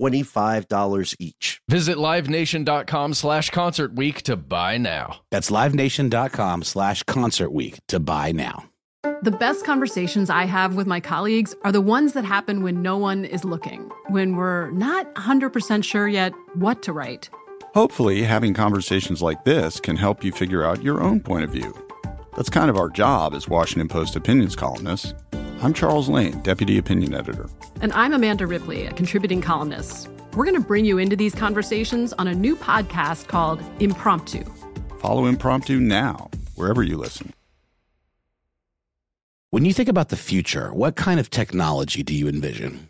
$25 each. Visit livenation.com slash concert week to buy now. That's livenation.com slash concert week to buy now. The best conversations I have with my colleagues are the ones that happen when no one is looking, when we're not 100% sure yet what to write. Hopefully, having conversations like this can help you figure out your own point of view. That's kind of our job as Washington Post opinions columnists. I'm Charles Lane, Deputy Opinion Editor. And I'm Amanda Ripley, a contributing columnist. We're going to bring you into these conversations on a new podcast called Impromptu. Follow Impromptu now, wherever you listen. When you think about the future, what kind of technology do you envision?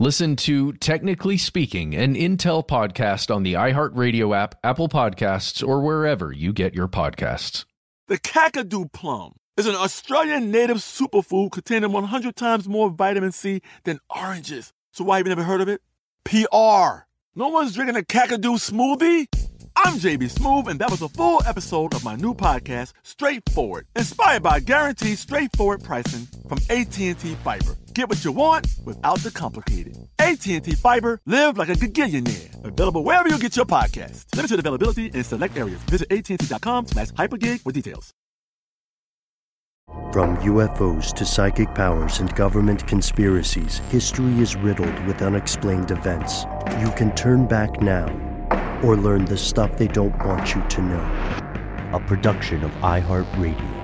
Listen to Technically Speaking, an Intel podcast on the iHeartRadio app, Apple Podcasts, or wherever you get your podcasts. The Kakadu plum is an Australian native superfood containing 100 times more vitamin C than oranges. So why have you never heard of it? PR. No one's drinking a Kakadu smoothie? I'm JB Smoove, and that was a full episode of my new podcast, Straightforward, inspired by guaranteed straightforward pricing from AT&T Fiber. Get what you want without the complicated. AT&T Fiber, live like a gigillionaire. Available wherever you get your podcast. Limited availability in select areas. Visit AT&T.com slash hypergig for details. From UFOs to psychic powers and government conspiracies, history is riddled with unexplained events. You can turn back now or learn the stuff they don't want you to know. A production of iHeartRadio.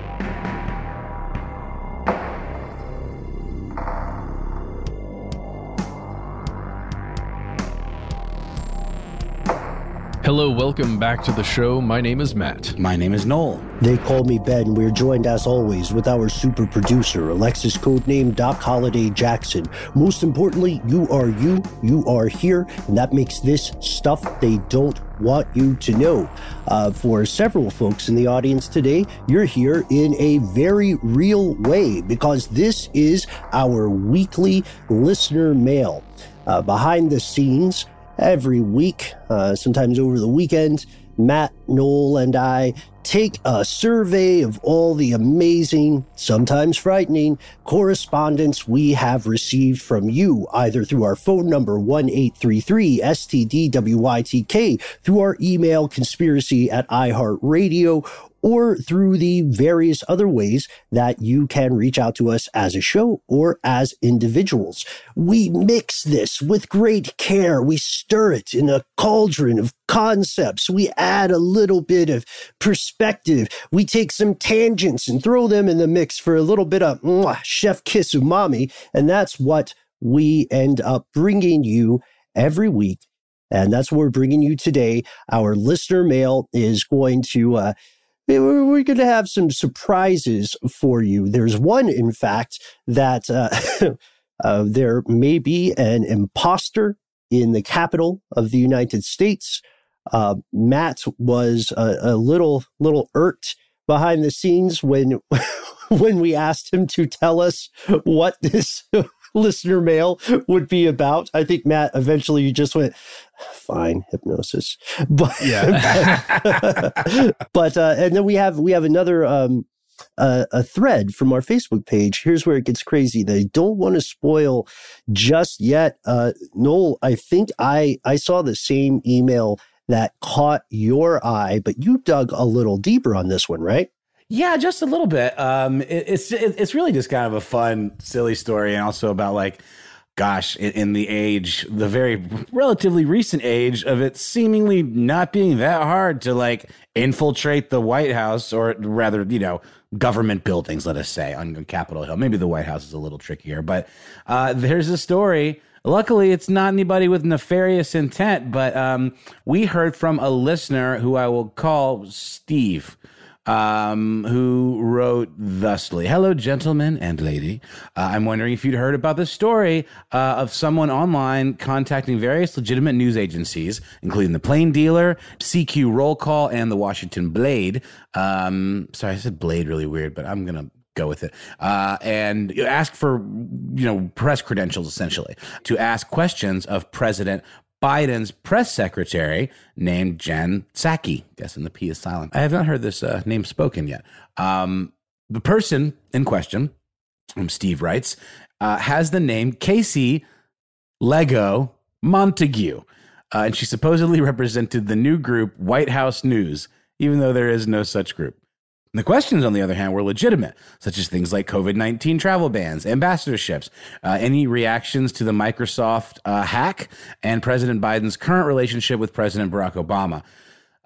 Hello, welcome back to the show. My name is Matt. My name is Noel. They call me Ben. We're joined as always with our super producer, Alexis codename Doc Holliday Jackson. Most importantly, you are you, you are here, and that makes this stuff they don't want you to know. Uh, for several folks in the audience today, you're here in a very real way because this is our weekly listener mail. Uh, behind the scenes, every week, uh, sometimes over the weekend, Matt, Noel, and I take a survey of all the amazing, sometimes frightening correspondence we have received from you, either through our phone number 1833 STDWYTK, through our email conspiracy at iHeartRadio, or through the various other ways that you can reach out to us as a show or as individuals. We mix this with great care. We stir it in a cauldron of concepts. We add a little bit of perspective. We take some tangents and throw them in the mix for a little bit of mwah, chef kiss umami. And that's what we end up bringing you every week. And that's what we're bringing you today. Our listener mail is going to, uh, we're, we're going to have some surprises for you. There's one, in fact, that uh, uh, there may be an imposter in the capital of the United States. Uh, Matt was a, a little little irked behind the scenes when when we asked him to tell us what this listener mail would be about. I think Matt eventually you just went fine hypnosis, but Yeah. but uh, and then we have we have another um, uh, a thread from our Facebook page. Here's where it gets crazy. They don't want to spoil just yet. Uh, Noel, I think I I saw the same email that caught your eye, but you dug a little deeper on this one, right? Yeah, just a little bit. Um, it, it's it, it's really just kind of a fun, silly story, and also about like gosh, in, in, the age, the very relatively recent age of it seemingly not being that hard to like infiltrate the White House or rather, you know, government buildings, let us say, on Capitol Hill. Maybe the White House is a little trickier, but uh, there's a story. Luckily, it's not anybody with nefarious intent, but um, we heard from a listener who I will call Steve um, who wrote thusly Hello, gentlemen and lady. Uh, I'm wondering if you'd heard about the story uh, of someone online contacting various legitimate news agencies, including the Plain Dealer, CQ Roll Call, and the Washington Blade. Um, sorry, I said Blade really weird, but I'm going to go with it uh, and ask for you know press credentials essentially to ask questions of president Biden's press secretary named Jen Psaki. Guessing the P is silent. I have not heard this uh, name spoken yet. Um, the person in question, Steve writes, uh, has the name Casey Lego Montague. Uh, and she supposedly represented the new group White House News, even though there is no such group. The questions, on the other hand, were legitimate, such as things like COVID 19 travel bans, ambassadorships, uh, any reactions to the Microsoft uh, hack, and President Biden's current relationship with President Barack Obama.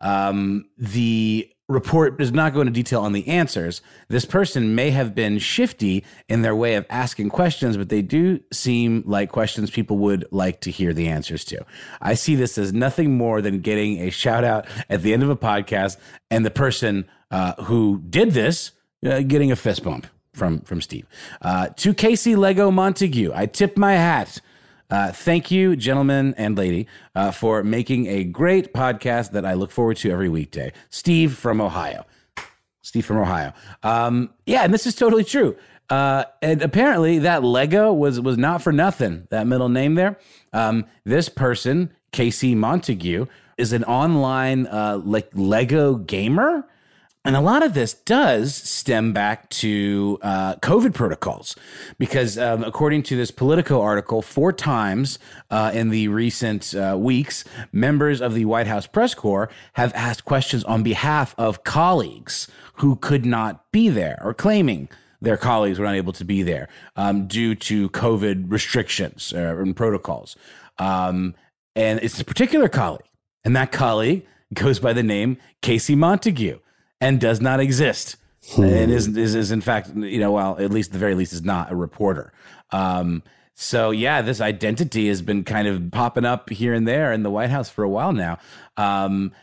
Um, the report does not go into detail on the answers. This person may have been shifty in their way of asking questions, but they do seem like questions people would like to hear the answers to. I see this as nothing more than getting a shout out at the end of a podcast and the person uh, who did this uh, getting a fist bump from from Steve. Uh, to Casey Lego Montague, I tip my hat. Uh, thank you, gentlemen and lady, uh, for making a great podcast that I look forward to every weekday. Steve from Ohio. Steve from Ohio. Um, yeah, and this is totally true. Uh, and apparently, that Lego was was not for nothing. That middle name there. Um, this person, Casey Montague, is an online uh, like Lego gamer. And a lot of this does stem back to uh, COVID protocols, because um, according to this Politico article, four times uh, in the recent uh, weeks, members of the White House press corps have asked questions on behalf of colleagues who could not be there or claiming their colleagues were unable to be there um, due to COVID restrictions uh, and protocols. Um, and it's a particular colleague, and that colleague goes by the name Casey Montague and does not exist. Hmm. And is, is, is in fact, you know, well, at least the very least is not a reporter. Um, so yeah, this identity has been kind of popping up here and there in the White House for a while now. Um,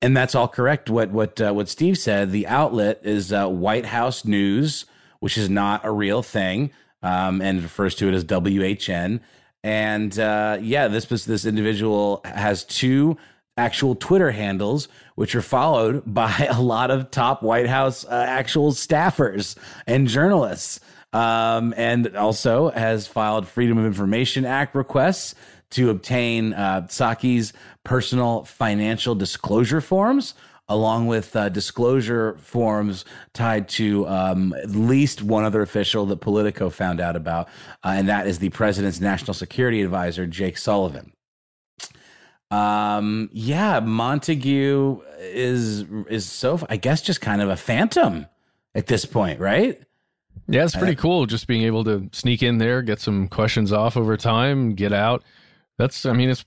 and that's all correct. What what uh, what Steve said. The outlet is uh, White House News, which is not a real thing, um, and refers to it as WHN. And uh, yeah, this this individual has two actual Twitter handles, which are followed by a lot of top White House uh, actual staffers and journalists. Um, and also has filed Freedom of Information Act requests to obtain uh, Psaki's personal financial disclosure forms, along with uh, disclosure forms tied to um, at least one other official that Politico found out about, uh, and that is the president's national security advisor, Jake Sullivan. Um, yeah, Montague is is so I guess just kind of a phantom at this point, right? Yeah, it's pretty cool just being able to sneak in there, get some questions off over time, get out. That's I mean, it's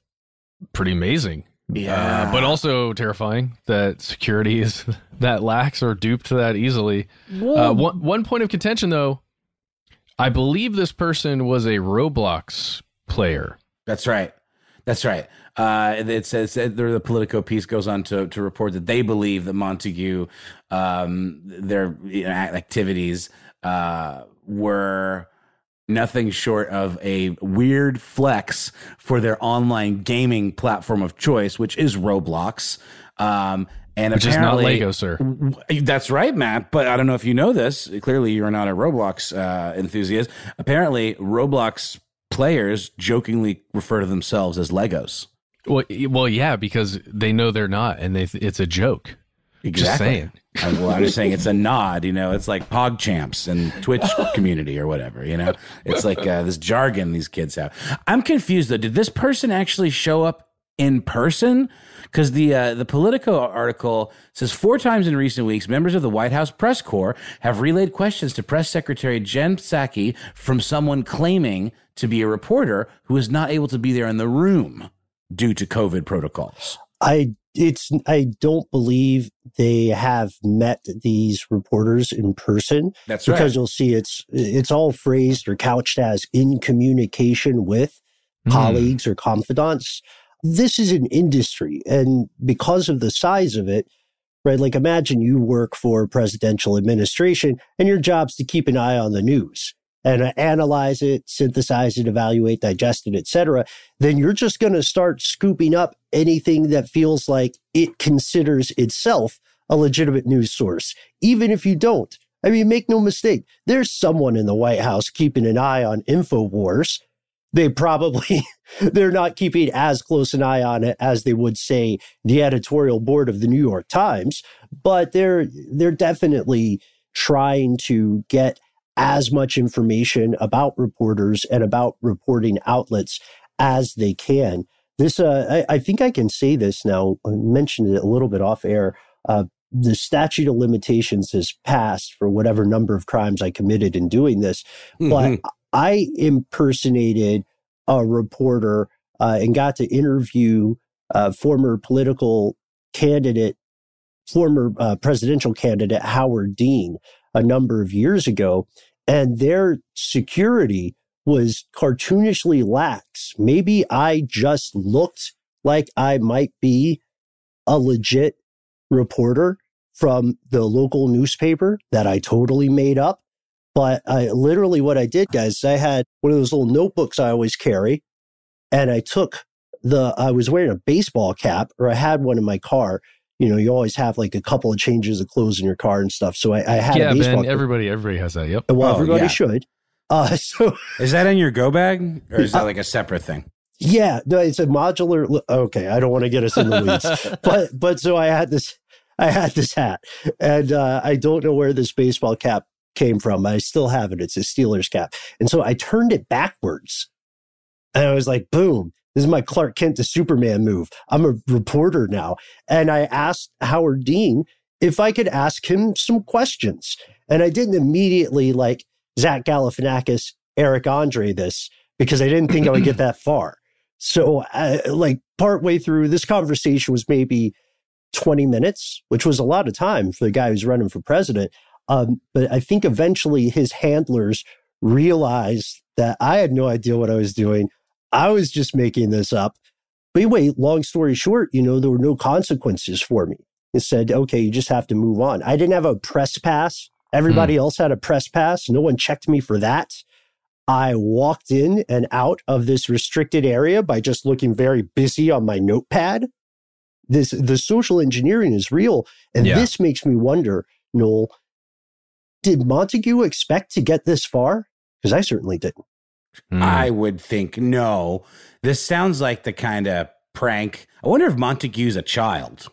pretty amazing. Yeah. Uh, but also terrifying that security is that lax or duped that easily. Uh, one, one point of contention, though, I believe this person was a Roblox player. That's right. That's right. Uh, it says the Politico piece goes on to, to report that they believe that Montague, um, their you know, activities uh, were nothing short of a weird flex for their online gaming platform of choice, which is Roblox. Um, and which is not Lego, sir. That's right, Matt. But I don't know if you know this. Clearly, you're not a Roblox uh, enthusiast. Apparently, Roblox players jokingly refer to themselves as Legos. Well, well, yeah, because they know they're not, and they it's a joke. Exactly. I, well, I'm just saying it's a nod. You know, it's like Pog Champs and Twitch community or whatever. You know, it's like uh, this jargon these kids have. I'm confused though. Did this person actually show up in person? Because the uh, the Politico article says four times in recent weeks, members of the White House press corps have relayed questions to Press Secretary Jen Psaki from someone claiming to be a reporter who is not able to be there in the room due to COVID protocols. I it's I don't believe they have met these reporters in person. That's because right. you'll see it's it's all phrased or couched as in communication with Mm. colleagues or confidants. This is an industry, and because of the size of it, right? Like imagine you work for presidential administration, and your job's to keep an eye on the news and uh, analyze it, synthesize it, evaluate, digest it, etc. Then you're just going to start scooping up anything that feels like it considers itself a legitimate news source, even if you don't. I mean, make no mistake, there's someone in the White House keeping an eye on InfoWars. They probably they're not keeping as close an eye on it as they would say the editorial board of the New York Times, but they're they're definitely trying to get as much information about reporters and about reporting outlets as they can. This, uh, I, I think I can say this now. I mentioned it a little bit off air. Uh, the statute of limitations has passed for whatever number of crimes I committed in doing this, but I impersonated a reporter uh, and got to interview uh, former political candidate, former uh, presidential candidate Howard Dean a number of years ago, and their security was cartoonishly lax. Maybe I just looked like I might be a legit reporter from the local newspaper that I totally made up. But I literally what I did, guys, I had one of those little notebooks I always carry, and I took the I was wearing a baseball cap, or I had one in my car. You know, you always have like a couple of changes of clothes in your car and stuff. So I, I had yeah, a baseball Ben. cap. Everybody, everybody has that. Yep. well, Oh, everybody yeah. should. Uh, so Is that in your go bag or is that Uh, like a separate thing? Yeah, no, it's a modular. Okay, I don't want to get us in the weeds, but but so I had this, I had this hat, and uh, I don't know where this baseball cap came from. I still have it. It's a Steelers cap, and so I turned it backwards, and I was like, boom. This is my Clark Kent to Superman move. I'm a reporter now. And I asked Howard Dean if I could ask him some questions. And I didn't immediately like Zach Galifianakis, Eric Andre this because I didn't think I would get that far. So, uh, like, partway through, this conversation was maybe 20 minutes, which was a lot of time for the guy who's running for president. Um, but I think eventually his handlers realized that I had no idea what I was doing. I was just making this up. But anyway, long story short, you know, there were no consequences for me. It said, okay, you just have to move on. I didn't have a press pass. Everybody else had a press pass. No one checked me for that. I walked in and out of this restricted area by just looking very busy on my notepad. This the social engineering is real. And Yeah. this makes me wonder, Noel, did Montague expect to get this far? Because I certainly didn't. Hmm. I would think no. This sounds like the kind of prank. I wonder if Montague's a child.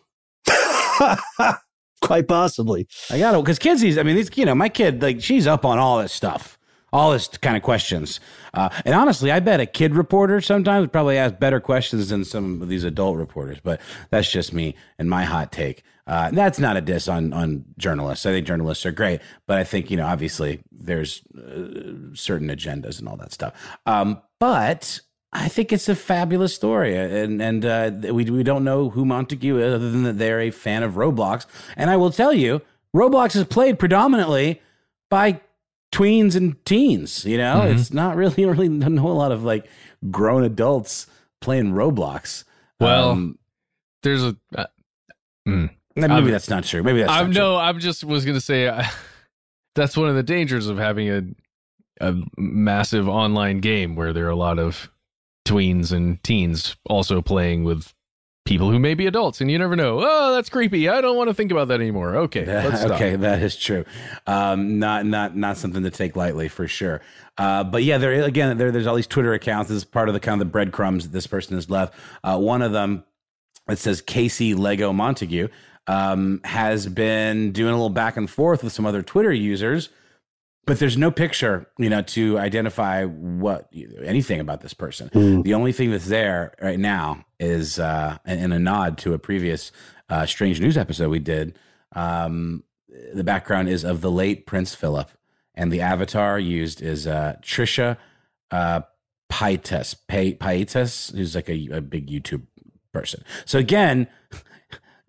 Quite possibly. I got to because kids, these I mean, these you know, my kid like she's up on all this stuff, all this kind of questions. Uh, and honestly, I bet a kid reporter sometimes probably ask better questions than some of these adult reporters. But that's just me and my hot take. Uh, that's not a diss on on journalists. I think journalists are great, but I think you know, obviously, there's uh, certain agendas and all that stuff. Um, but I think it's a fabulous story, and and uh, we we don't know who Montague is other than that they're a fan of Roblox. And I will tell you, Roblox is played predominantly by tweens and teens. You know, Mhm. it's not really really know a lot of like grown adults playing Roblox. Well, Um, There's a. Uh, mm. Maybe that's not true. Maybe that's I'm no. I'm just was gonna say uh, that's one of the dangers of having a a massive online game where there are a lot of tweens and teens also playing with people who may be adults, and you never know. Oh, that's creepy. I don't want to think about that anymore. Okay, let's stop. okay, that is true. Um, not not not something to take lightly for sure. Uh, but yeah, there again, there, there's all these Twitter accounts. This is part of the kind of the breadcrumbs that this person has left. Uh, one of them, it says Casey Lego Montague, um, has been doing a little back and forth with some other Twitter users but there's no picture, you know, to identify what anything about this person. Mm. The only thing that's there right now is, uh, in a nod to a previous uh, strange news episode we did. Um, the background is of the late Prince Philip, and the avatar used is uh, Trisha uh, Paytas, Pay, Paytas, who's like a, a big YouTube person. So again,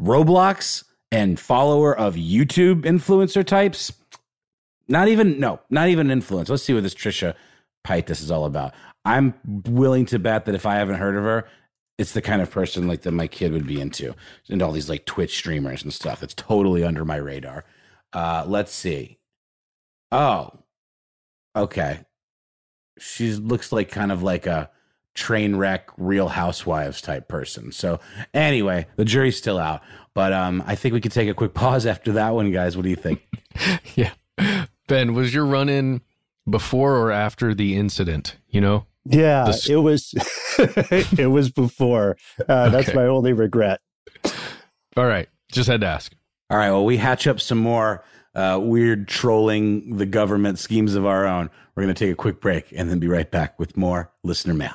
Roblox and follower of YouTube influencer types. Not even no, not even influence. Let's see what this Trisha Paytas is all about. I'm willing to bet that if I haven't heard of her, it's the kind of person like that my kid would be into, and all these like Twitch streamers and stuff. It's totally under my radar. Uh, let's see. Oh, okay. She looks like kind of like a train wreck Real Housewives type person. So anyway, the jury's still out, but um, I think we could take a quick pause after that one, guys. What do you think? yeah. Ben, was your run in before or after the incident? You know? Yeah, The- it was it was before. Uh, That's Okay. my only regret. All right. Just had to ask. All right. Well, we hatch up some more uh, weird trolling the government schemes of our own. We're going to take a quick break and then be right back with more listener mail.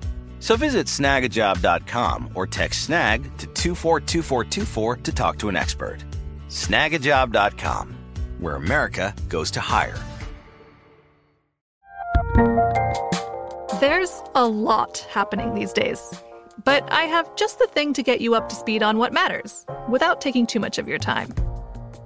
So visit snagajob.com or text snag to 242424 to talk to an expert. Snagajob.com, where America goes to hire. There's a lot happening these days. But I have just the thing to get you up to speed on what matters without taking too much of your time.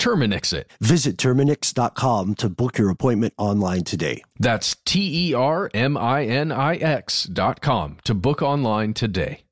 Terminix it. Visit Terminix.com to book your appointment online today. That's T E R M I N I X dot com to book online today.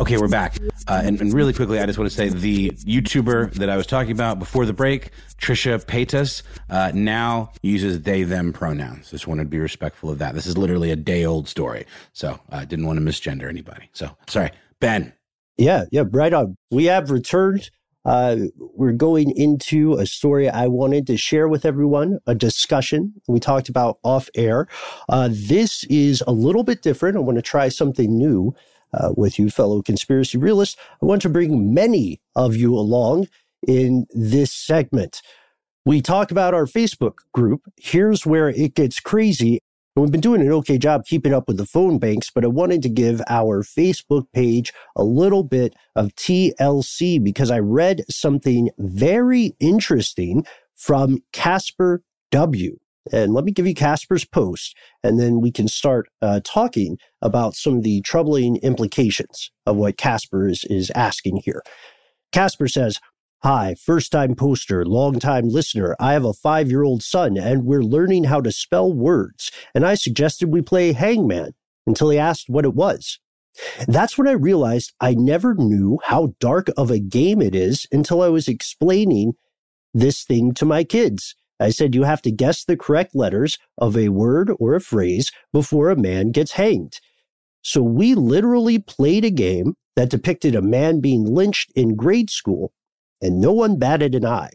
Okay, we're back. Uh, and, and really quickly, I just want to say the YouTuber that I was talking about before the break, Trisha Paytas, uh, now uses they, them pronouns. Just wanted to be respectful of that. This is literally a day old story. So I didn't want to misgender anybody. So sorry. Ben, Yeah, yeah, right on. We have returned Uh, we're going into a story I wanted to share with everyone, a discussion we talked about off air. Uh, this is a little bit different. I want to try something new uh, with you, fellow conspiracy realists. I want to bring many of you along in this segment. We talk about our Facebook group. Here's where it gets crazy. We've been doing an okay job keeping up with the phone banks, but I wanted to give our Facebook page a little bit of TLC because I read something very interesting from Casper W. And let me give you Casper's post, and then we can start uh, talking about some of the troubling implications of what Casper is, is asking here. Casper says, Hi, first time poster, long time listener. I have a five year old son and we're learning how to spell words. And I suggested we play Hangman until he asked what it was. That's when I realized I never knew how dark of a game it is until I was explaining this thing to my kids. I said, you have to guess the correct letters of a word or a phrase before a man gets hanged. So we literally played a game that depicted a man being lynched in grade school and no one batted an eye.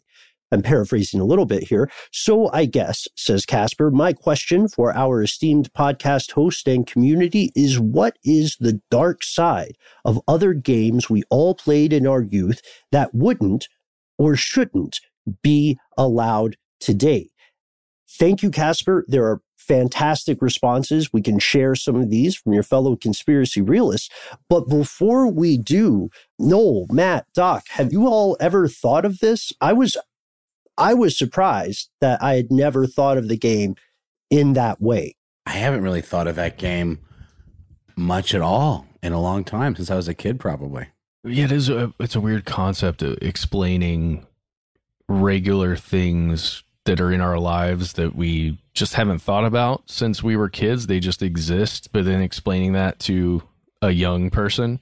I'm paraphrasing a little bit here. So I guess, says Casper, my question for our esteemed podcast host and community is what is the dark side of other games we all played in our youth that wouldn't or shouldn't be allowed today? Thank you, Casper. There are fantastic responses. We can share some of these from your fellow conspiracy realists. But before we do, Noel, Matt, Doc, have you all ever thought of this? I was I was surprised that I had never thought of the game in that way. I haven't really thought of that game much at all in a long time since I was a kid, probably. Yeah, it is. A, it's a weird concept of explaining regular things that are in our lives that we just haven't thought about since we were kids. They just exist, but then explaining that to a young person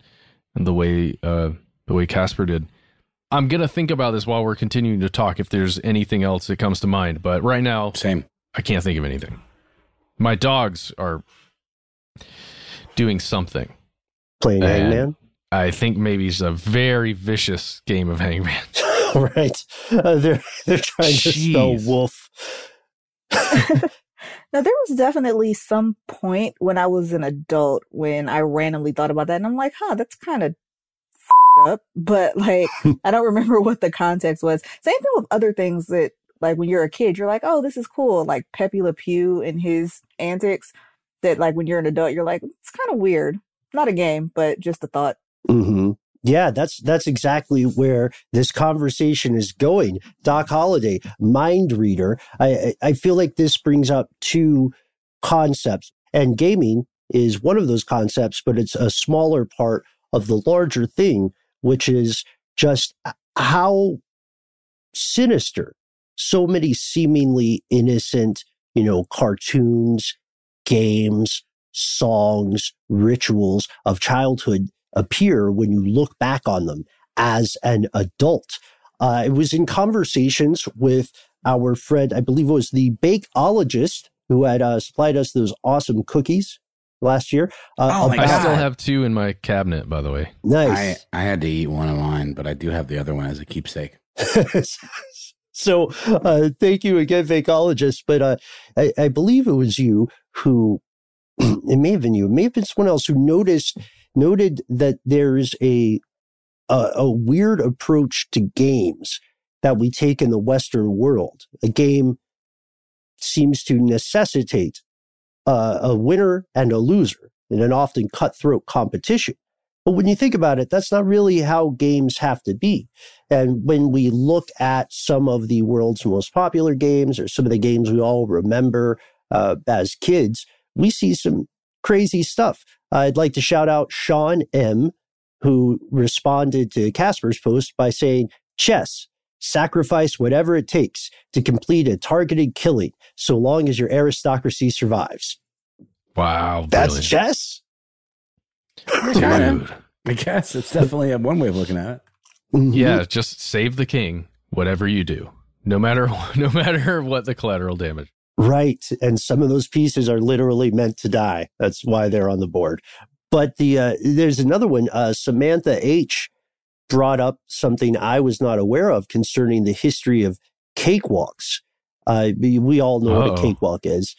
and the way uh, the way Casper did. I'm gonna think about this while we're continuing to talk. If there's anything else that comes to mind, but right now, same. I can't think of anything. My dogs are doing something. Playing Hangman. I think maybe it's a very vicious game of Hangman. right. Uh, they're they're trying Jeez. to spell wolf. now there was definitely some point when I was an adult when I randomly thought about that, and I'm like, huh, that's kind of up. But like, I don't remember what the context was. Same thing with other things that, like, when you're a kid, you're like, oh, this is cool. Like Pepe Le Pew and his antics. That like when you're an adult, you're like, it's kind of weird. Not a game, but just a thought. Mm-hmm. Yeah, that's that's exactly where this conversation is going. Doc Holliday, mind reader. I I feel like this brings up two concepts, and gaming is one of those concepts, but it's a smaller part of the larger thing, which is just how sinister so many seemingly innocent, you know, cartoons, games, songs, rituals of childhood appear when you look back on them as an adult. Uh, it was in conversations with our friend, I believe it was the bakeologist who had uh, supplied us those awesome cookies last year. Uh, oh my I God. still have two in my cabinet, by the way. Nice. I, I had to eat one of mine, but I do have the other one as a keepsake. so uh, thank you again, bakeologist. But uh, I, I believe it was you who, it may have been you, it may have been someone else who noticed noted that there's a, a, a weird approach to games that we take in the Western world. A game seems to necessitate uh, a winner and a loser in an often cutthroat competition. But when you think about it, that's not really how games have to be. And when we look at some of the world's most popular games or some of the games we all remember uh, as kids, we see some crazy stuff. I'd like to shout out Sean M., who responded to Casper's post by saying, Chess, sacrifice whatever it takes to complete a targeted killing, so long as your aristocracy survives. Wow. That's brilliant. chess? Dude. I guess it's definitely one way of looking at it. Mm-hmm. Yeah, just save the king, whatever you do, no matter no matter what the collateral damage. Right. And some of those pieces are literally meant to die. That's why they're on the board. But the uh, there's another one, uh, Samantha H. brought up something I was not aware of concerning the history of cakewalks. Uh, we, all know what a cakewalk is.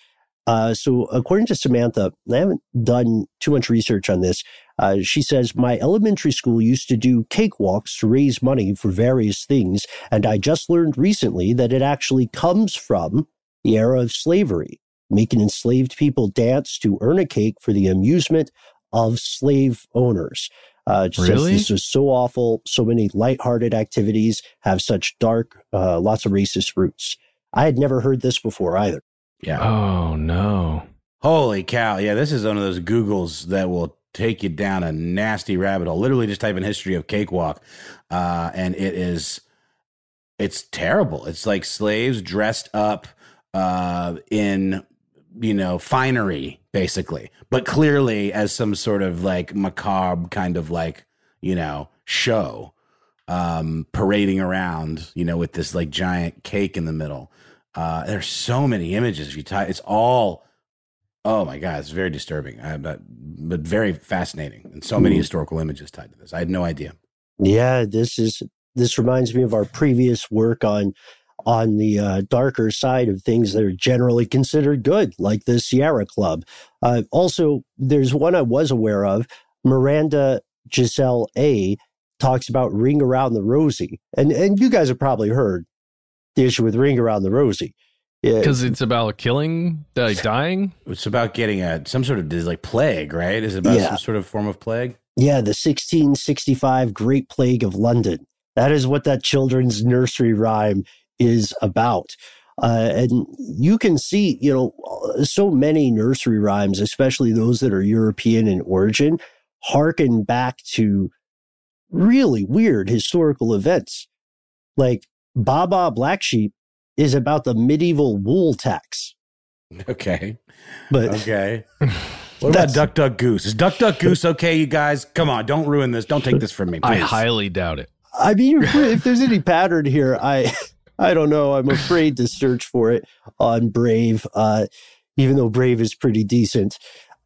Uh, so, according to Samantha, I haven't done too much research on this. Uh, she says, My elementary school used to do cakewalks to raise money for various things. And I just learned recently that it actually comes from the era of slavery, making enslaved people dance to earn a cake for the amusement of slave owners. Uh, she says Really? this is so awful. So many lighthearted activities have such dark, uh, lots of racist roots. I had never heard this before either. Yeah. Oh no. Holy cow. Yeah, this is one of those Googles that will take you down a nasty rabbit hole. Literally just type in history of cakewalk. Uh, and it is it's terrible. It's like slaves dressed up uh in you know finery basically. But clearly as some sort of like macabre kind of like you know show um parading around you know with this like giant cake in the middle. Uh there's so many images. If you tie it's all oh my god it's very disturbing. Uh, but but very fascinating. And so many Mhm. historical images tied to this. I had no idea. Yeah, this is this reminds me of our previous work on on the uh, darker side of things that are generally considered good, like the Sierra Club. Uh, also, there's one I was aware of. Miranda Giselle A talks about Ring Around the Rosie, and and you guys have probably heard the issue with Ring Around the Rosie. Yeah, Because it's about killing, like dying. it's about getting a some sort of like plague right is it about Yeah. some sort of form of plague Yeah, the 1665 Great Plague of London. That is what that children's nursery rhyme is about. Uh, and you can see, you know, so many nursery rhymes, especially those that are European in origin, harken back to really weird historical events. Like Baa Baa Black Sheep is about the medieval wool tax. okay But Okay. What about Duck Duck Goose? Is Duck Duck Goose okay, you guys? Come on, don't ruin this. Don't take this from me, I highly doubt it. I mean, if, if there's any pattern here, I I don't know. I'm afraid to search for it on Brave, uh, even though Brave is pretty decent.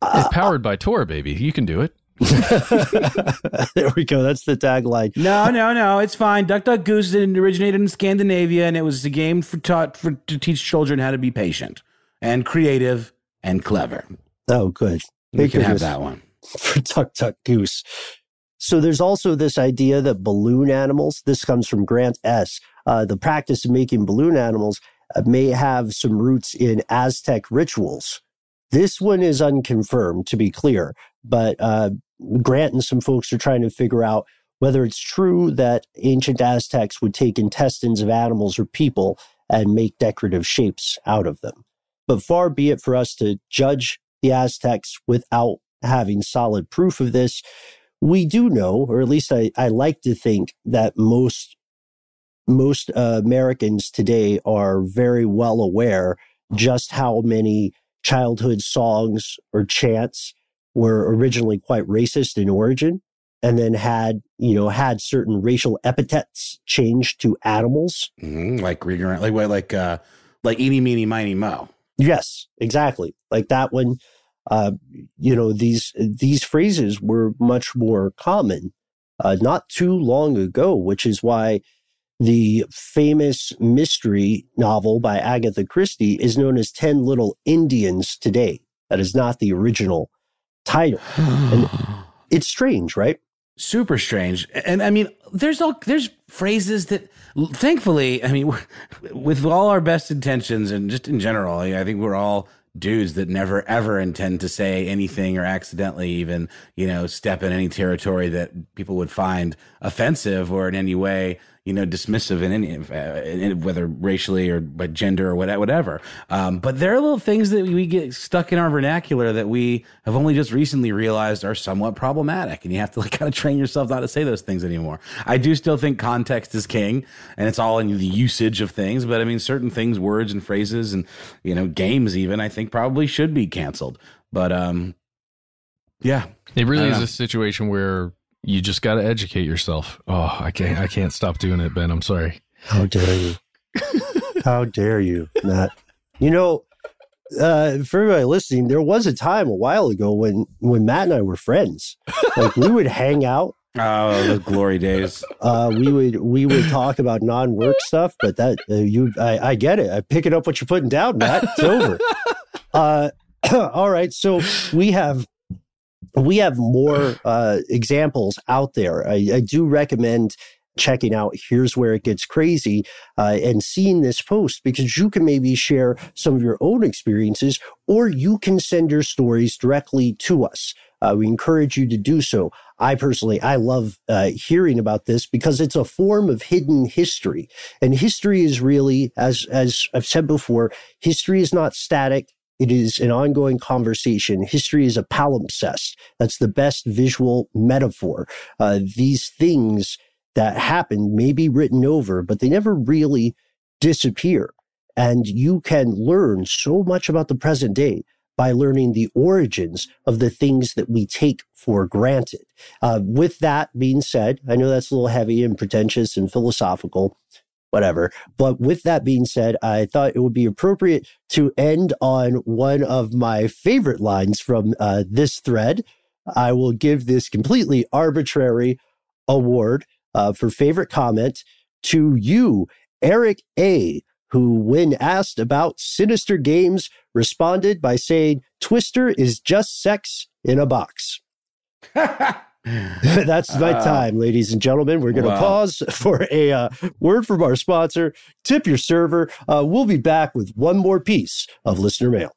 It's powered by Tor, baby. You can do it. there we go. That's the tagline. no, no, no. It's fine. Duck Duck Goose it originated in Scandinavia, and it was a game for taught for to teach children how to be patient and creative and clever. Oh, good. We Thank can have that one. for Duck Duck Goose. So there's also this idea that balloon animals. This comes from Grant S. Uh, the practice of making balloon animals uh, may have some roots in Aztec rituals. This one is unconfirmed, to be clear, but uh, Grant and some folks are trying to figure out whether it's true that ancient Aztecs would take intestines of animals or people and make decorative shapes out of them. But far be it for us to judge the Aztecs without having solid proof of this. We do know, or at least I, I like to think that most most uh, Americans today are very well aware just how many childhood songs or chants were originally quite racist in origin and then had you know had certain racial epithets changed to animals. Mhm, Like like like uh, like eeny meeny miny mo. yes exactly. Like that one uh you know these these phrases were much more common uh not too long ago which is why the famous mystery novel by Agatha Christie is known as 10 Little Indians today. That is not the original title. And it's strange, right? super strange and i mean there's all there's phrases that thankfully i mean with all our best intentions and just in general i think we're all dudes that never ever intend to say anything or accidentally even you know step in any territory that people would find offensive or in any way you know dismissive in any uh, in, whether racially or by gender or whatever whatever. Um, but there are little things that we get stuck in our vernacular that we have only just recently realized are somewhat problematic and you have to like kind of train yourself not to say those things anymore. I do still think context is king and it's all in the usage of things but i mean certain things words and phrases and you know games even i think probably should be canceled. But um yeah. It really is know. a situation where you just got to educate yourself. Oh, I can't. I can't stop doing it, Ben. I'm sorry. How dare you? How dare you, Matt? You know, uh, for everybody listening, there was a time a while ago when when Matt and I were friends. Like we would hang out Oh, the glory days. Uh, we would we would talk about non-work stuff, but that uh, you I, I get it. I pick it up what you're putting down, Matt. It's over. Uh, all right, so we have we have more uh, examples out there. I, I do recommend checking out here's where it gets crazy uh, and seeing this post because you can maybe share some of your own experiences or you can send your stories directly to us. Uh, we encourage you to do so. I personally i love uh, hearing about this because it's a form of hidden history. And history is really as as i've said before history is not static it is an ongoing conversation. History is a palimpsest. That's the best visual metaphor. Uh, these things that happened may be written over, but they never really disappear. And you can learn so much about the present day by learning the origins of the things that we take for granted. Uh, with that being said, I know that's a little heavy and pretentious and philosophical, whatever. But with that being said, I thought it would be appropriate to end on one of my favorite lines from uh, this thread. I will give this completely arbitrary award uh, for favorite comment to you, Eric A., who, when asked about sinister games, responded by saying, Twister is just sex in a box. That's my uh, time, ladies and gentlemen. We're going to wow. pause for a uh, word from our sponsor, Tip Your Server. Uh, we'll be back with one more piece of listener mail.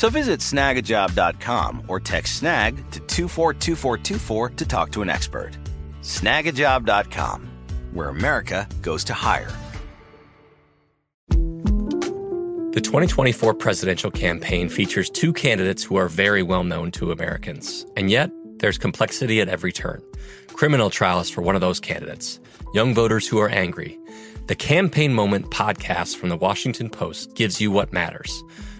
So visit snagajob.com or text snag to 242424 to talk to an expert. Snagajob.com, where America goes to hire. The 2024 presidential campaign features two candidates who are very well known to Americans. And yet, there's complexity at every turn. Criminal trials for one of those candidates, young voters who are angry. The Campaign Moment podcast from the Washington Post gives you what matters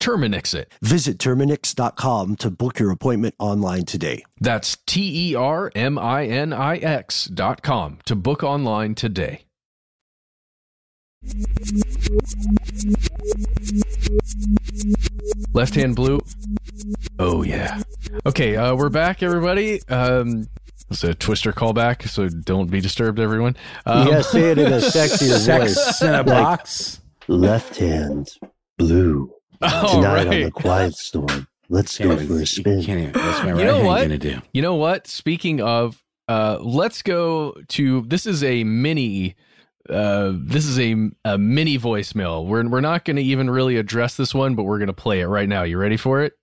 Terminix it. Visit Terminix.com to book your appointment online today. That's T E R M I N I X.com to book online today. Left hand blue. Oh yeah. Okay, uh, we're back, everybody. Um, it's a twister callback, so don't be disturbed, everyone. Um, yeah, say it in a sexier voice. Sex in a Like, box. Left hand, blue. All Tonight on the Quiet Storm. Let's go even- for a you spin. can't even- That's my You know what? gonna do. You know what? Speaking of, uh, let's go to this is a mini. Uh, this is a, a mini voicemail. We're we're not going to even really address this one, but we're going to play it right now. You ready for it?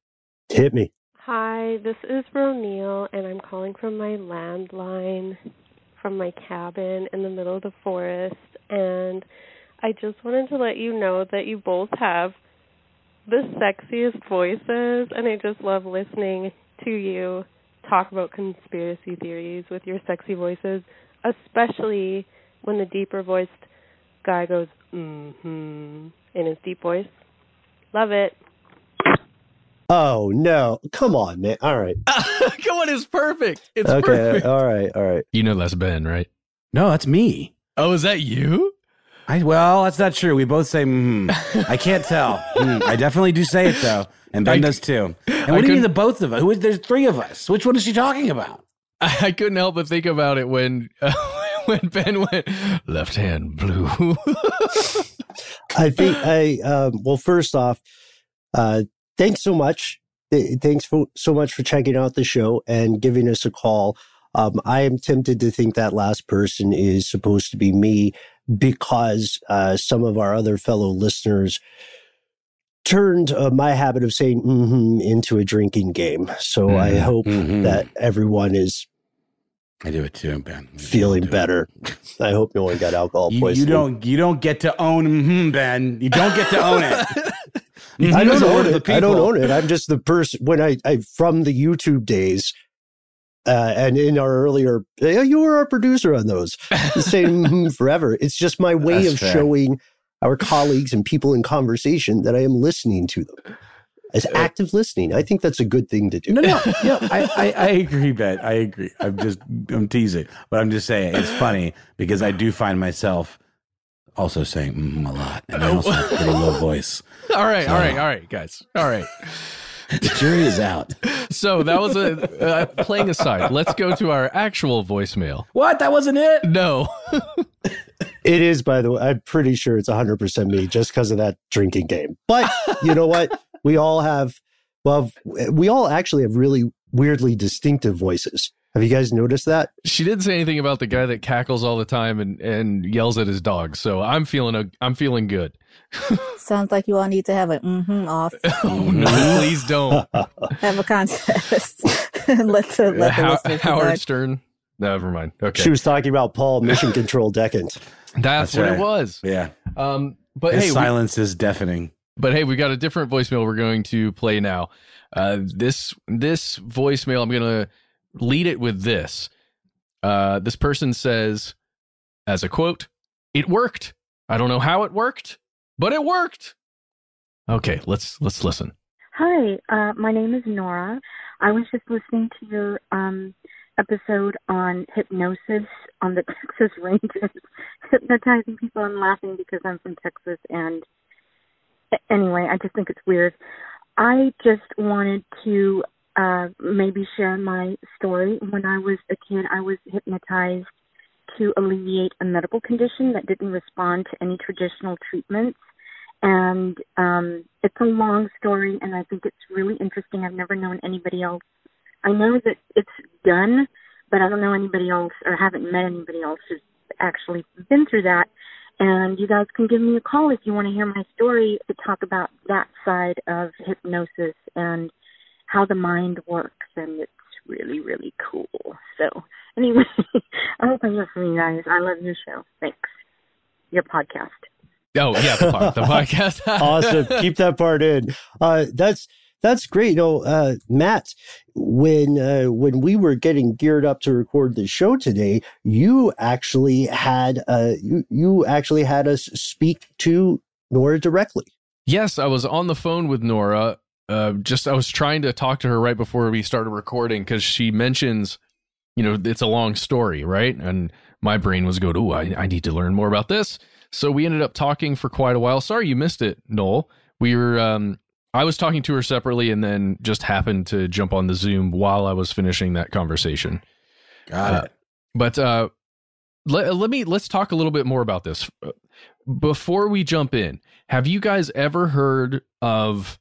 Hit me. Hi, this is Ronil, and I'm calling from my landline from my cabin in the middle of the forest. And I just wanted to let you know that you both have the sexiest voices, and I just love listening to you talk about conspiracy theories with your sexy voices, especially when the deeper voiced guy goes, mm hmm, in his deep voice. Love it. Oh no! Come on, man. All right. Come on, it's perfect. It's okay. perfect. All right. All right. You know that's Ben, right? No, that's me. Oh, is that you? I well, that's not true. We both say mm. I can't tell. Mm. I definitely do say it though, and Ben I- does too. And I what do you mean the both of us? Who is there's three of us? Which one is she talking about? I, I couldn't help but think about it when uh, when Ben went left hand blue. I think I um, well. First off, uh, thanks so much. Thanks for, so much for checking out the show and giving us a call. Um, I am tempted to think that last person is supposed to be me because uh, some of our other fellow listeners turned uh, my habit of saying mm hmm into a drinking game. So I Mhm, hope mhm. that everyone is I do it too, Ben. I feeling better. I hope no one got alcohol You, poisoning. you don't. You don't get to own mm-hmm, Ben. You don't get to own it. I don't own it. I don't own it. I'm just the person when I, I from the YouTube days, uh, and in our earlier, you were our producer on those. Saying mhm forever. It's just my way That's of fair. showing our colleagues and people in conversation that I am listening to them. As active listening, I think that's a good thing to do. No, no, no. I, I, I agree, Ben. I agree. I'm just, I'm teasing, but I'm just saying it's funny because I do find myself also saying mm, a lot, and I also have a pretty low voice. all right, all right, all right, guys. All right. The jury is out. So that was a uh, playing aside. Let's go to our actual voicemail. What? That wasn't it. No. It is, by the way. I'm pretty sure it's 100 percent me, just because of that drinking game. But you know what? We all have. Well, we all actually have really weirdly distinctive voices. Have you guys noticed that? She didn't say anything about the guy that cackles all the time and, and yells at his dog. So I'm feeling a I'm feeling good. Sounds like you all need to have an mm-hmm off. Oh, no, please don't. have a contest. and let the, let the How- listeners Howard decide. Stern. Never mind. Okay. She was talking about Paul Mission Control Decant. That's, That's what right. it was. Yeah. Um but His hey, we- silence is deafening. But hey, we got a different voicemail we're going to play now. Uh, this this voicemail, I'm going to lead it with this. Uh, this person says, as a quote, "It worked. I don't know how it worked, but it worked." Okay, let's let's listen. Hi, uh, my name is Nora. I was just listening to your um, episode on hypnosis on the Texas Rangers, hypnotizing people. I'm laughing because I'm from Texas, and anyway, I just think it's weird. I just wanted to uh, maybe share my story. When I was a kid, I was hypnotized to alleviate a medical condition that didn't respond to any traditional treatments and um it's a long story and I think it's really interesting. I've never known anybody else. I know that it's done, but I don't know anybody else or haven't met anybody else who's actually been through that. And you guys can give me a call if you want to hear my story to talk about that side of hypnosis and how the mind works and it's really, really cool. So anyway, I hope I hear from you guys. I love your show. Thanks. Your podcast. Oh yeah, the, pod, the podcast. awesome. Keep that part in. Uh, that's that's great. You know, uh, Matt, when uh, when we were getting geared up to record the show today, you actually had uh, you you actually had us speak to Nora directly. Yes, I was on the phone with Nora. Uh, just I was trying to talk to her right before we started recording because she mentions, you know, it's a long story, right? And my brain was going, "Oh, I, I need to learn more about this." So we ended up talking for quite a while. Sorry you missed it, Noel. We were um, I was talking to her separately and then just happened to jump on the Zoom while I was finishing that conversation. Got Uh, it. But uh, let, let me let's talk a little bit more about this before we jump in. Have you guys ever heard of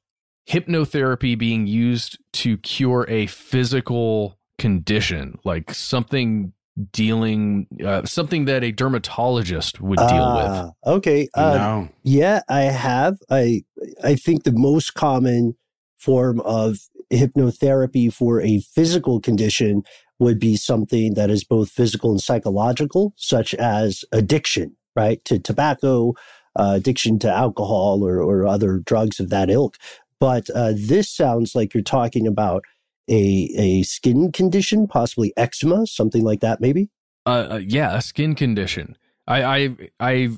hypnotherapy being used to cure a physical condition, like something dealing uh, something that a dermatologist would deal with. Okay. Uh, no. Yeah, I have. I I think the most common form of hypnotherapy for a physical condition would be something that is both physical and psychological, such as addiction, right, to tobacco, uh, addiction to alcohol, or or other drugs of that ilk. But uh, this sounds like you're talking about a a skin condition, possibly eczema, something like that, maybe. uh, uh yeah a skin condition i i i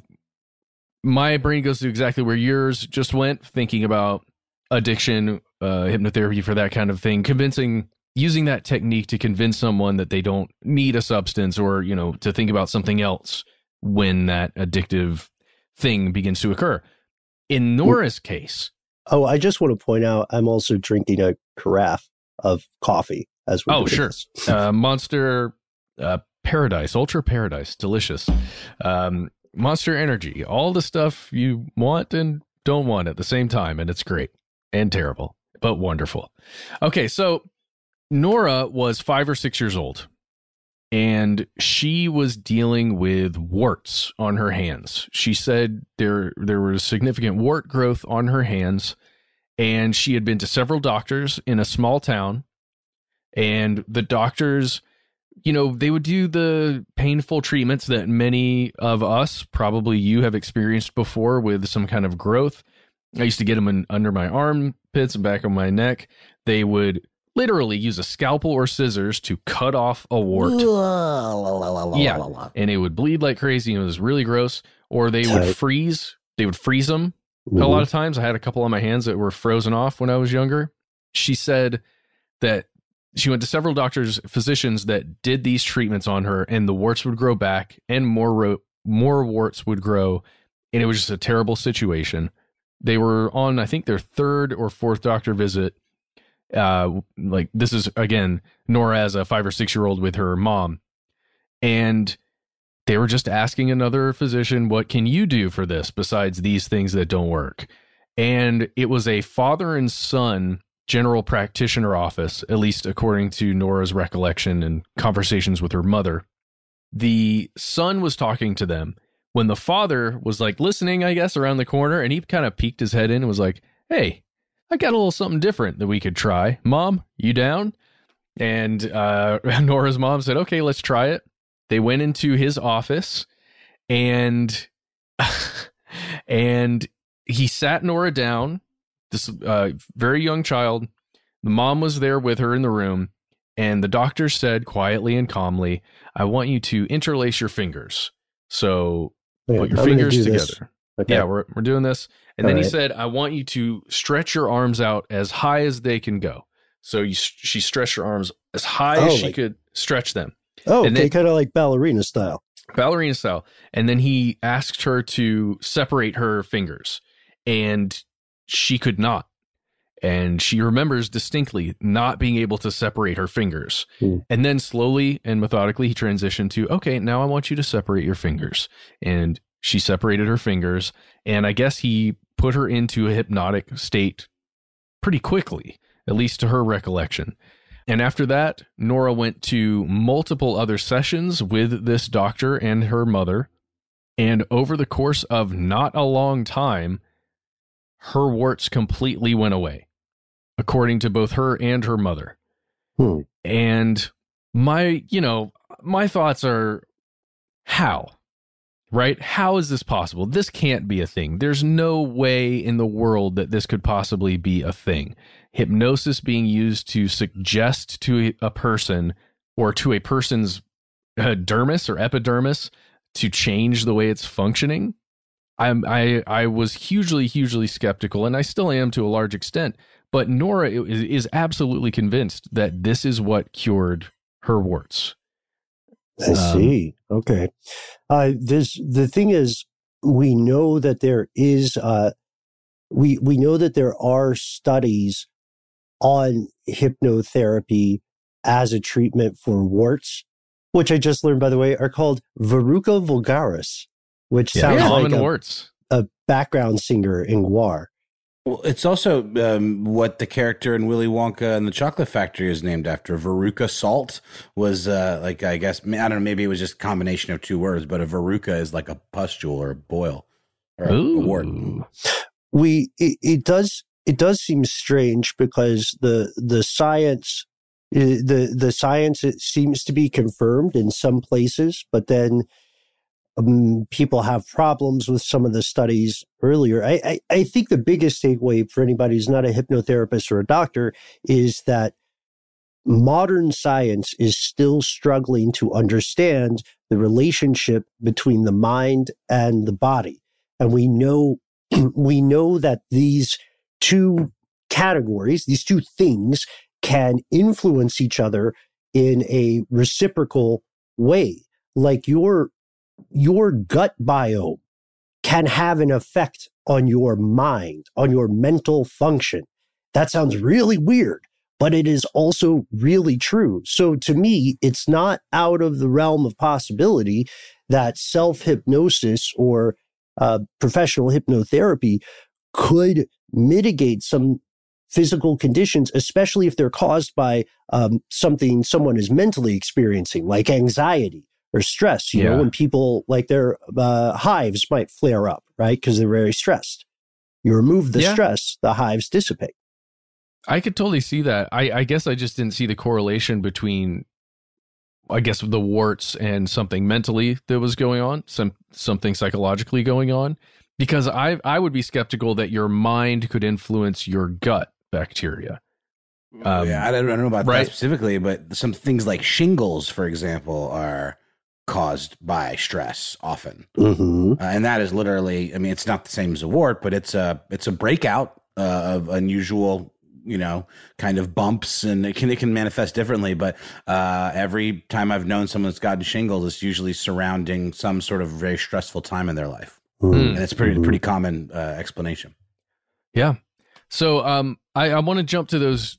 my brain goes to exactly where yours just went thinking about addiction uh hypnotherapy for that kind of thing convincing using that technique to convince someone that they don't need a substance or you know to think about something else when that addictive thing begins to occur in nora's case Oh, I just want to point out I'm also drinking a carafe of coffee as we're Oh, sure. uh, Monster uh, Paradise, Ultra Paradise, delicious. Um, Monster Energy, all the stuff you want and don't want at the same time, and it's great and terrible, but wonderful. Okay, so Nora was five or six years old, and she was dealing with warts on her hands. She said there there was significant wart growth on her hands, and she had been to several doctors in a small town and the doctors you know they would do the painful treatments that many of us probably you have experienced before with some kind of growth i used to get them in, under my armpits and back of my neck they would literally use a scalpel or scissors to cut off a wart. Yeah. and it would bleed like crazy and it was really gross. Or they would freeze they would freeze them a lot mm-hmm. of times. I had a couple on my hands that were frozen off when i was younger. She said that she went to several doctors physicians that did these treatments on her and the warts would grow back and more ro- more warts would grow. And it was just a terrible situation. They were on i think their third or fourth doctor visit uh like this is again nora as a five or six year old with her mom. And they were just asking another physician what can you do for this besides these things that don't work? And it was a father and son general practitioner office at least according to nora's recollection and conversations with her mother. The son was talking to them when the father was like listening i guess around the corner and he kind of peeked his head in and was like hey i got a little something different that we could try mom you down and uh, nora's mom said okay let's try it they went into his office and and he sat Nora down, this uh, very young child. The mom was there with her in the room, and the doctor said quietly and calmly, "I want you to interlace your fingers." So Yeah, put your I'm fingers together. this. Okay. Yeah, we're we're doing this. And All then he said, "I want you to stretch your arms out as high as they can go." So you she stretched her arms as high Oh, as she like- could stretch them Oh, And okay, kind of like ballerina style. ballerina style. And then he asked her to separate her fingers, and she could not. And she remembers distinctly not being able to separate her fingers. Hmm. And then slowly and methodically, he transitioned to, okay, now I want you to separate your fingers. And she separated her fingers. And I guess he put her into a hypnotic state pretty quickly, at least to her recollection. And after that, Nora went to multiple other sessions with this doctor and her mother. And over the course of not a long time, her warts completely went away, according to both her and her mother. Hmm. And my, you know, my thoughts are how? Right? How is this possible? This can't be a thing. There's no way in the world that this could possibly be a thing. Hypnosis being used to suggest to a person or to a person's uh, dermis or epidermis to change the way it's functioning. I'm, I I was hugely hugely skeptical, and I still am to a large extent. But Nora is, is absolutely convinced that this is what cured her warts. I Um, see. Okay. Uh, this the thing is, we know that there is uh, we we know that there are studies on hypnotherapy as a treatment for warts, which I just learned by the way are called verruca vulgaris, which Yeah, sounds common like a, warts. a background singer in GWAR. Well, it's also um, what the character in Willy Wonka and the Chocolate Factory is named after. Veruca salt was uh, like I guess I don't know. Maybe it was just a combination of two words, but a veruca is like a pustule or a boil or a, a wart. we it, it does it does seem strange because the the science eh, the the science it seems to be confirmed in some places but then um, people have problems with some of the studies earlier I, I i think the biggest takeaway for anybody who's not a hypnotherapist or a doctor is that modern science is still struggling to understand the relationship between the mind and the body and we know we know that these two categories, these two things can influence each other in a reciprocal way. Like your, your gut biome can have an effect on your mind, on your mental function. That sounds really weird, but it is also really true. So to me, it's not out of the realm of possibility that self hypnosis or uh, professional hypnotherapy could mitigate some physical conditions, especially if they're caused by um, something someone is mentally experiencing, like anxiety or stress. You Yeah. know, when people like their uh, hives might flare up, right? Because they're very stressed. You remove the Yeah. stress, the hives dissipate. I could totally see that. I, I guess I just didn't see the correlation between, I guess, the warts and something mentally that was going on, some something psychologically going on, because I I would be skeptical that your mind could influence your gut bacteria. Um, yeah, I don't, I don't know about right. that specifically, but some things like shingles, for example, are caused by stress often, Mm-hmm. uh, and that is literally. I mean, it's not the same as a wart, but it's a it's a breakout uh, of unusual, you know, kind of bumps, and it can it can manifest differently. But uh, every time I've known someone that's gotten shingles, it's usually surrounding some sort of very stressful time in their life, Hmm. and it's pretty pretty common uh, explanation. Yeah. So um I, I want to jump to those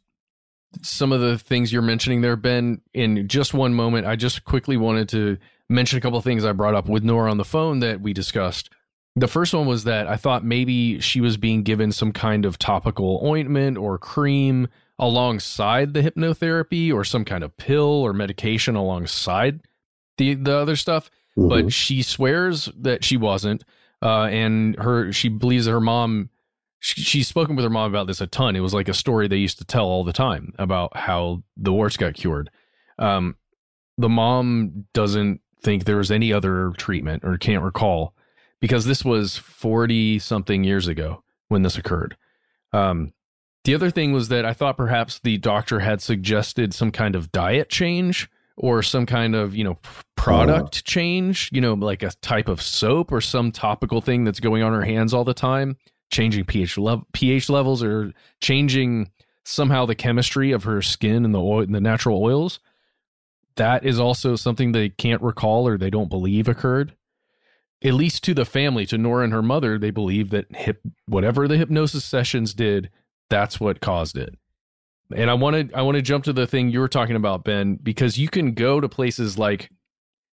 some of the things you're mentioning there, Ben, in just one moment. I just quickly wanted to mention a couple of things I brought up with Nora on the phone that we discussed. The first one was that I thought maybe she was being given some kind of topical ointment or cream alongside the hypnotherapy or some kind of pill or medication alongside the the other stuff. But she swears that she wasn't uh, and her she believes that her mom she, she's spoken with her mom about this a ton. It was like a story they used to tell all the time about how the warts got cured. Um, the mom doesn't think there was any other treatment or can't recall because this was 40 something years ago when this occurred. Um, the other thing was that i thought perhaps the doctor had suggested some kind of diet change or some kind of you know product change you know like a type of soap or some topical thing that's going on her hands all the time changing ph level ph levels or changing somehow the chemistry of her skin and the oil and the natural oils that is also something they can't recall or they don't believe occurred. At least to the family to nora and her mother they believe that hip whatever the hypnosis sessions did that's what caused it. And I want to I want to jump to the thing you were talking about, Ben, because you can go to places like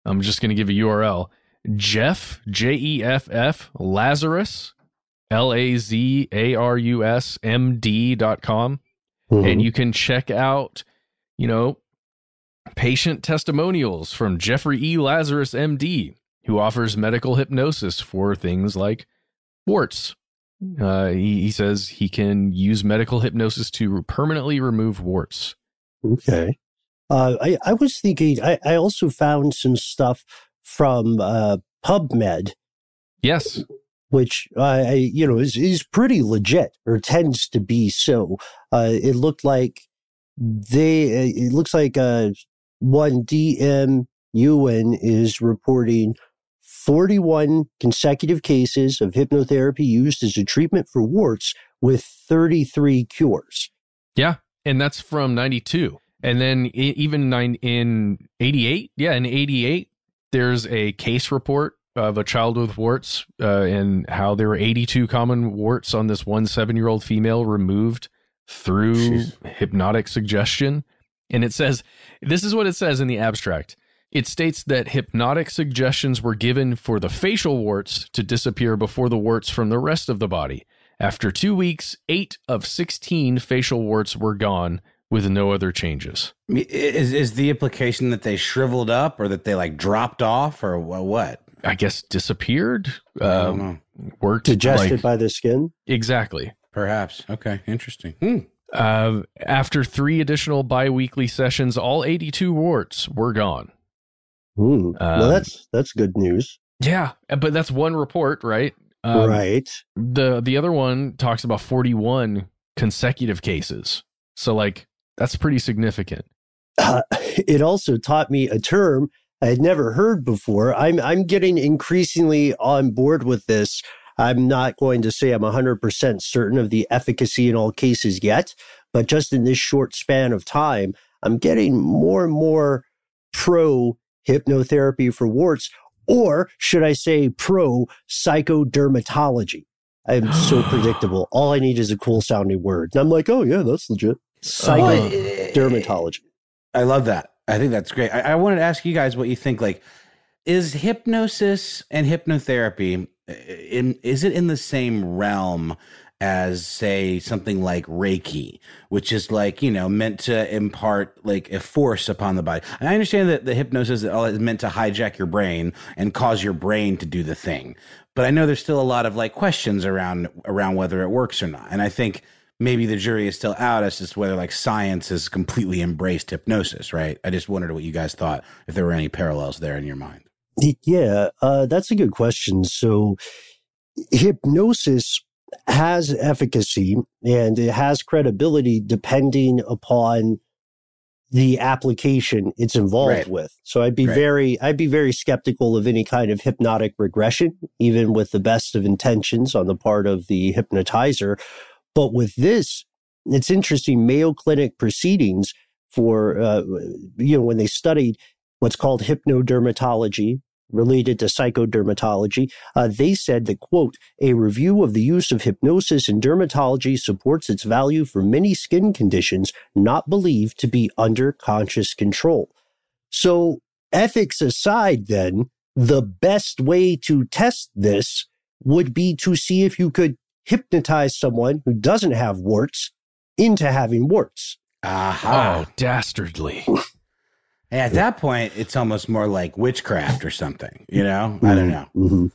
I'm just going to give a URL Jeff J E F F Lazarus L A Z A R U S M D dot com, mm-hmm. and you can check out you know patient testimonials from Jeffrey E. Lazarus MD, who offers medical hypnosis for things like warts, uh, he, he says he can use medical hypnosis to permanently remove warts. Okay. Uh, I, I was thinking, I, I also found some stuff from uh, PubMed, Yes. which uh, I, you know, is, is pretty legit or tends to be so. Uh, it looked like they, it looks like uh, one DM Ewin is reporting 41 consecutive cases of hypnotherapy used as a treatment for warts with 33 cures. Yeah. And that's from 92. And then even nine, in 88, yeah, in 88, there's a case report of a child with warts uh, and how there were 82 common warts on this one seven year old female removed through Jeez. hypnotic suggestion. And it says, this is what it says in the abstract. It states that hypnotic suggestions were given for the facial warts to disappear before the warts from the rest of the body. After two weeks, eight of 16 facial warts were gone with no other changes. Is is the implication that they shriveled up or that they like dropped off or what? I guess disappeared. I don't Um, know. worked Digested like- by the skin. exactly. Perhaps. Okay. Interesting. Hmm. Uh, after three additional bi-weekly sessions, all 82 warts were gone. Hmm. well, Um, that's that's good news, Yeah, but that's one report, right? Um, right? The the other one talks about 41 consecutive cases. So like that's pretty significant. Uh, it also taught me a term I had never heard before. I'm I'm getting increasingly on board with this. I'm not going to say I'm 100% certain of the efficacy in all cases yet, but just in this short span of time, I'm getting more and more pro hypnotherapy for warts, or should I say pro psychodermatology. I'm so predictable. All I need is a cool sounding word. And I'm like, oh, yeah, that's legit. Psychodermatology. I love that. I think that's great. I, I wanted to ask you guys what you think. Like, is hypnosis and hypnotherapy uh, in is it in the same realm as say something like Reiki, which is like you know meant to impart like a force upon the body? And I understand that the hypnosis is meant to hijack your brain and cause your brain to do the thing, but I know there's still a lot of like questions around around whether it works or not. And I think maybe the jury is still out as to whether like science has completely embraced hypnosis, right? I just wondered what you guys thought, if there were any parallels there in your mind. Yeah, uh, that's a good question. So, hypnosis has efficacy and it has credibility depending upon the application it's involved Right. with. So I'd be Right. very I'd be very skeptical of any kind of hypnotic regression even with the best of intentions on the part of the hypnotizer. But with this it's interesting Mayo Clinic proceedings for uh, you know when they studied what's called hypnodermatology related to psychodermatology, uh, they said that, quote, a review of the use of hypnosis in dermatology supports its value for many skin conditions not believed to be under conscious control. So, ethics aside, then, the best way to test this would be to see if you could hypnotize someone who doesn't have warts into having warts. Aha. Oh, dastardly. And at that point, it's almost more like witchcraft or something, you know? I don't know. Mhm.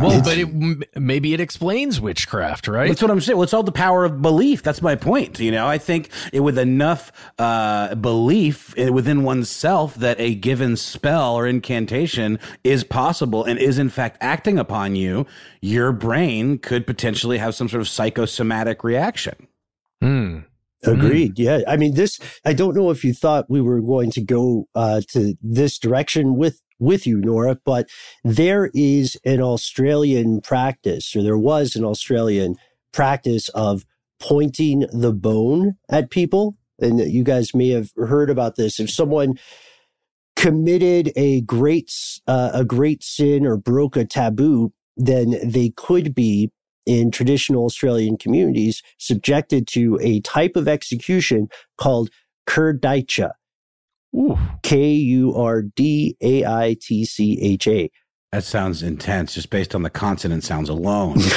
Well, Uh, but it, maybe it explains witchcraft, right? That's what I'm saying. Well, it's all the power of belief. That's my point. You know, I think it, with enough uh, belief within oneself that a given spell or incantation is possible and is in fact acting upon you, your brain could potentially have some sort of psychosomatic reaction. Hmm. Agreed. Yeah. I mean, this, I don't know if you thought we were going to go uh, to this direction with, with you, Nora, but there is an Australian practice, or there was an Australian practice of pointing the bone at people. And you guys may have heard about this. If someone committed a great, uh, a great sin or broke a taboo, then they could be in traditional Australian communities subjected to a type of execution called Kurdaicha. K U R D A I T C H A. That sounds intense just based on the consonant sounds alone.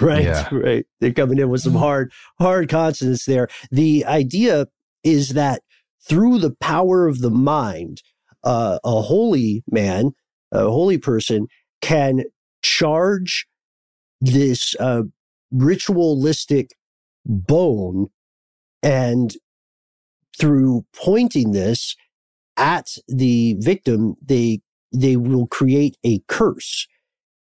Right, Yeah. right. They're coming in with some hard, hard consonants there. The idea is that through the power of the mind, uh, a holy man, a holy person can charge this uh, ritualistic bone and through pointing this at the victim, they they will create a curse.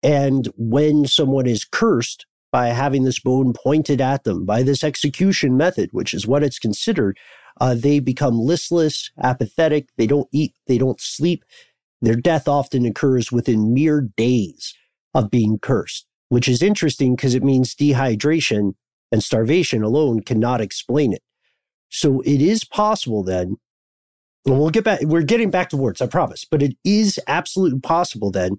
And when someone is cursed by having this bone pointed at them by this execution method, which is what it's considered, uh, they become listless, apathetic. They don't eat. They don't sleep. Their death often occurs within mere days of being cursed, which is interesting because it means dehydration and starvation alone cannot explain it. So it is possible then and we'll get back, we're getting back to words, I promise, but it is absolutely possible then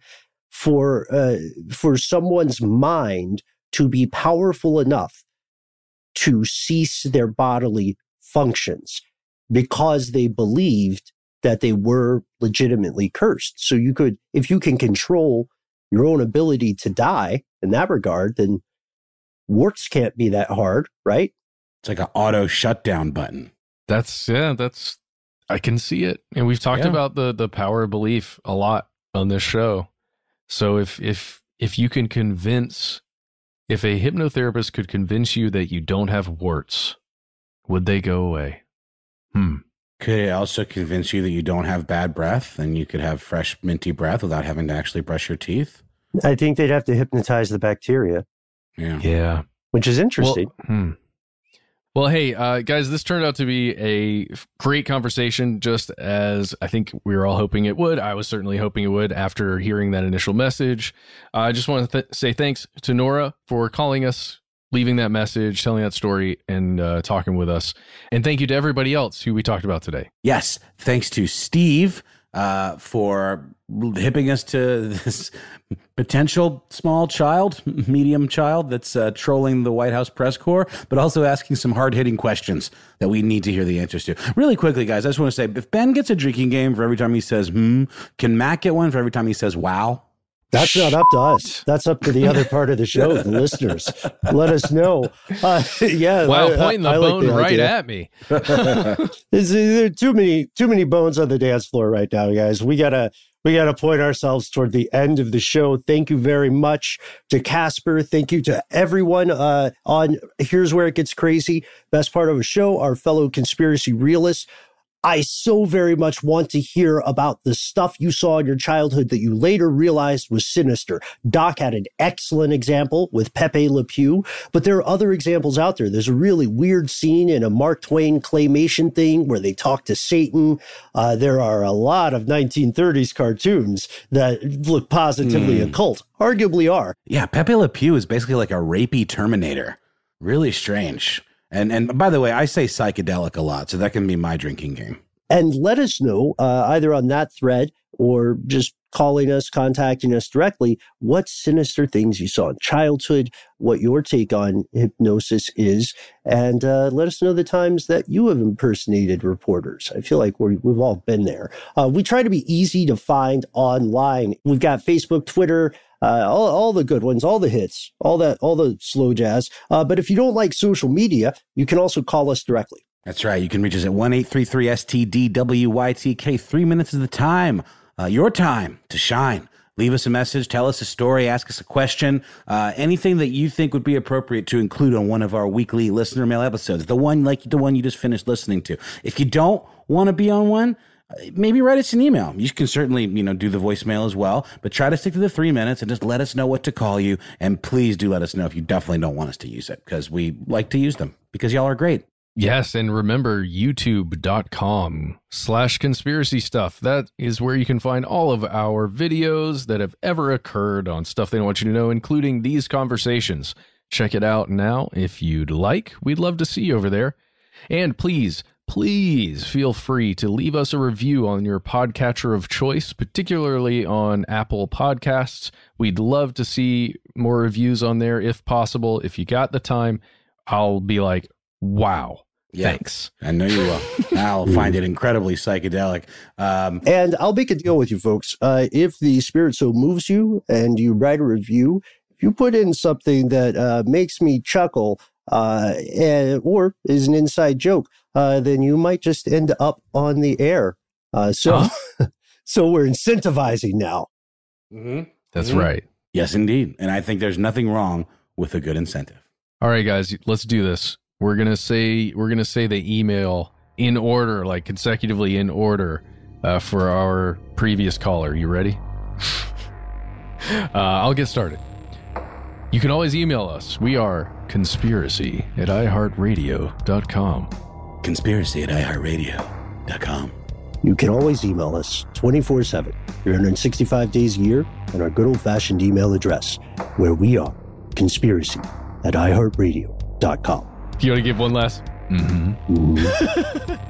for uh, for someone's mind to be powerful enough to cease their bodily functions because they believed that they were legitimately cursed. So you could, if you can control your own ability to die in that regard, then warts can't be that hard, right? It's like an auto shutdown button. That's yeah, that's I can see it. And we've talked Yeah. about the the power of belief a lot on this show. So if if if you can convince if a hypnotherapist could convince you that you don't have warts, would they go away? Hmm. Could it also convince you that you don't have bad breath and you could have fresh, minty breath without having to actually brush your teeth? I think they'd have to hypnotize the bacteria, Yeah. Yeah. which is interesting. Well, hmm. Well, hey, uh, guys, this turned out to be a great conversation, just as I think we were all hoping it would. I was certainly hoping it would after hearing that initial message. Uh, I just want to th- say thanks to Nora for calling us, leaving that message, telling that story, and uh, talking with us. And thank you to everybody else who we talked about today. Yes. Thanks to Steve uh, for hipping us to this potential small child, medium child that's uh, trolling the White House press corps, but also asking some hard hitting questions that we need to hear the answers to. Really quickly, guys, I just want to say if Ben gets a drinking game for every time he says hmm, can Matt get one for every time he says wow? That's not up to us. That's up to the other part of the show, the listeners. Let us know. Uh, yeah. Wow, I- I- pointing the I like bone right idea. at me. There are too many too many bones on the dance floor right now, guys. We gotta we gotta point ourselves toward the end of the show. Thank you very much to Casper. Thank you to everyone uh, on Here's Where It Gets Crazy. Best part of a show, our fellow conspiracy realists. I so very much want to hear about the stuff you saw in your childhood that you later realized was sinister. Doc had an excellent example with Pepe Le Pew, but there are other examples out there. There's a really weird scene in a Mark Twain claymation thing where they talk to Satan. Uh, there are a lot of 1930s cartoons that look positively Hmm. occult, arguably are. Yeah, Pepe Le Pew is basically like a rapey Terminator. Really strange. And and by the way, I say psychedelic a lot, so that can be my drinking game. and let us know uh, either on that thread or just calling us, contacting us directly, what sinister things you saw in childhood, what your take on hypnosis is, and uh, let us know the times that you have impersonated reporters. I feel like we're, we've all been there. Uh, we try to be easy to find online. We've got Facebook, Twitter. Uh, all, all the good ones, all the hits, all that, all the slow jazz. Uh, but if you don't like social media, you can also call us directly. That's right. You can reach us at one eight three three STDWYTK. Three minutes is the time, uh, your time to shine. Leave us a message, tell us a story, ask us a question, uh, anything that you think would be appropriate to include on one of our weekly listener mail episodes. The one like the one you just finished listening to. If you don't want to be on one, maybe write us an email. You can certainly, you know, do the voicemail as well, but try to stick to the three minutes and just let us know what to call you. And please do let us know if you definitely don't want us to use it because we like to use them because y'all are great. Yes, and remember youtube.com slash conspiracy stuff. That is where you can find all of our videos that have ever occurred on stuff they don't want you to know, including these conversations. Check it out now if you'd like. We'd love to see you over there. And please, please feel free to leave us a review on your podcatcher of choice, particularly on Apple Podcasts. We'd love to see more reviews on there if possible. If you got the time, I'll be like, wow. Yeah. Thanks. I know you will. I'll find it incredibly psychedelic. Um, And I'll make a deal with you folks. Uh, if the spirit so moves you and you write a review, if you put in something that uh, makes me chuckle uh, and, or is an inside joke, uh, then you might just end up on the air. Uh, so, so we're incentivizing now. That's Mhm. right. yes, indeed. And I think there's nothing wrong with a good incentive. All right, guys, let's do this. We're gonna say we're gonna say the email in order, like consecutively in order, uh, for our previous caller. You ready? uh, I'll get started. You can always email us. We are conspiracy at iheartradio.com. Conspiracy at iHeartRadio.com. You can always email us 24 7, 365 days a year, on our good old fashioned email address, where we are conspiracy at iHeartRadio.com. Do you want to give one last? Mm-hmm.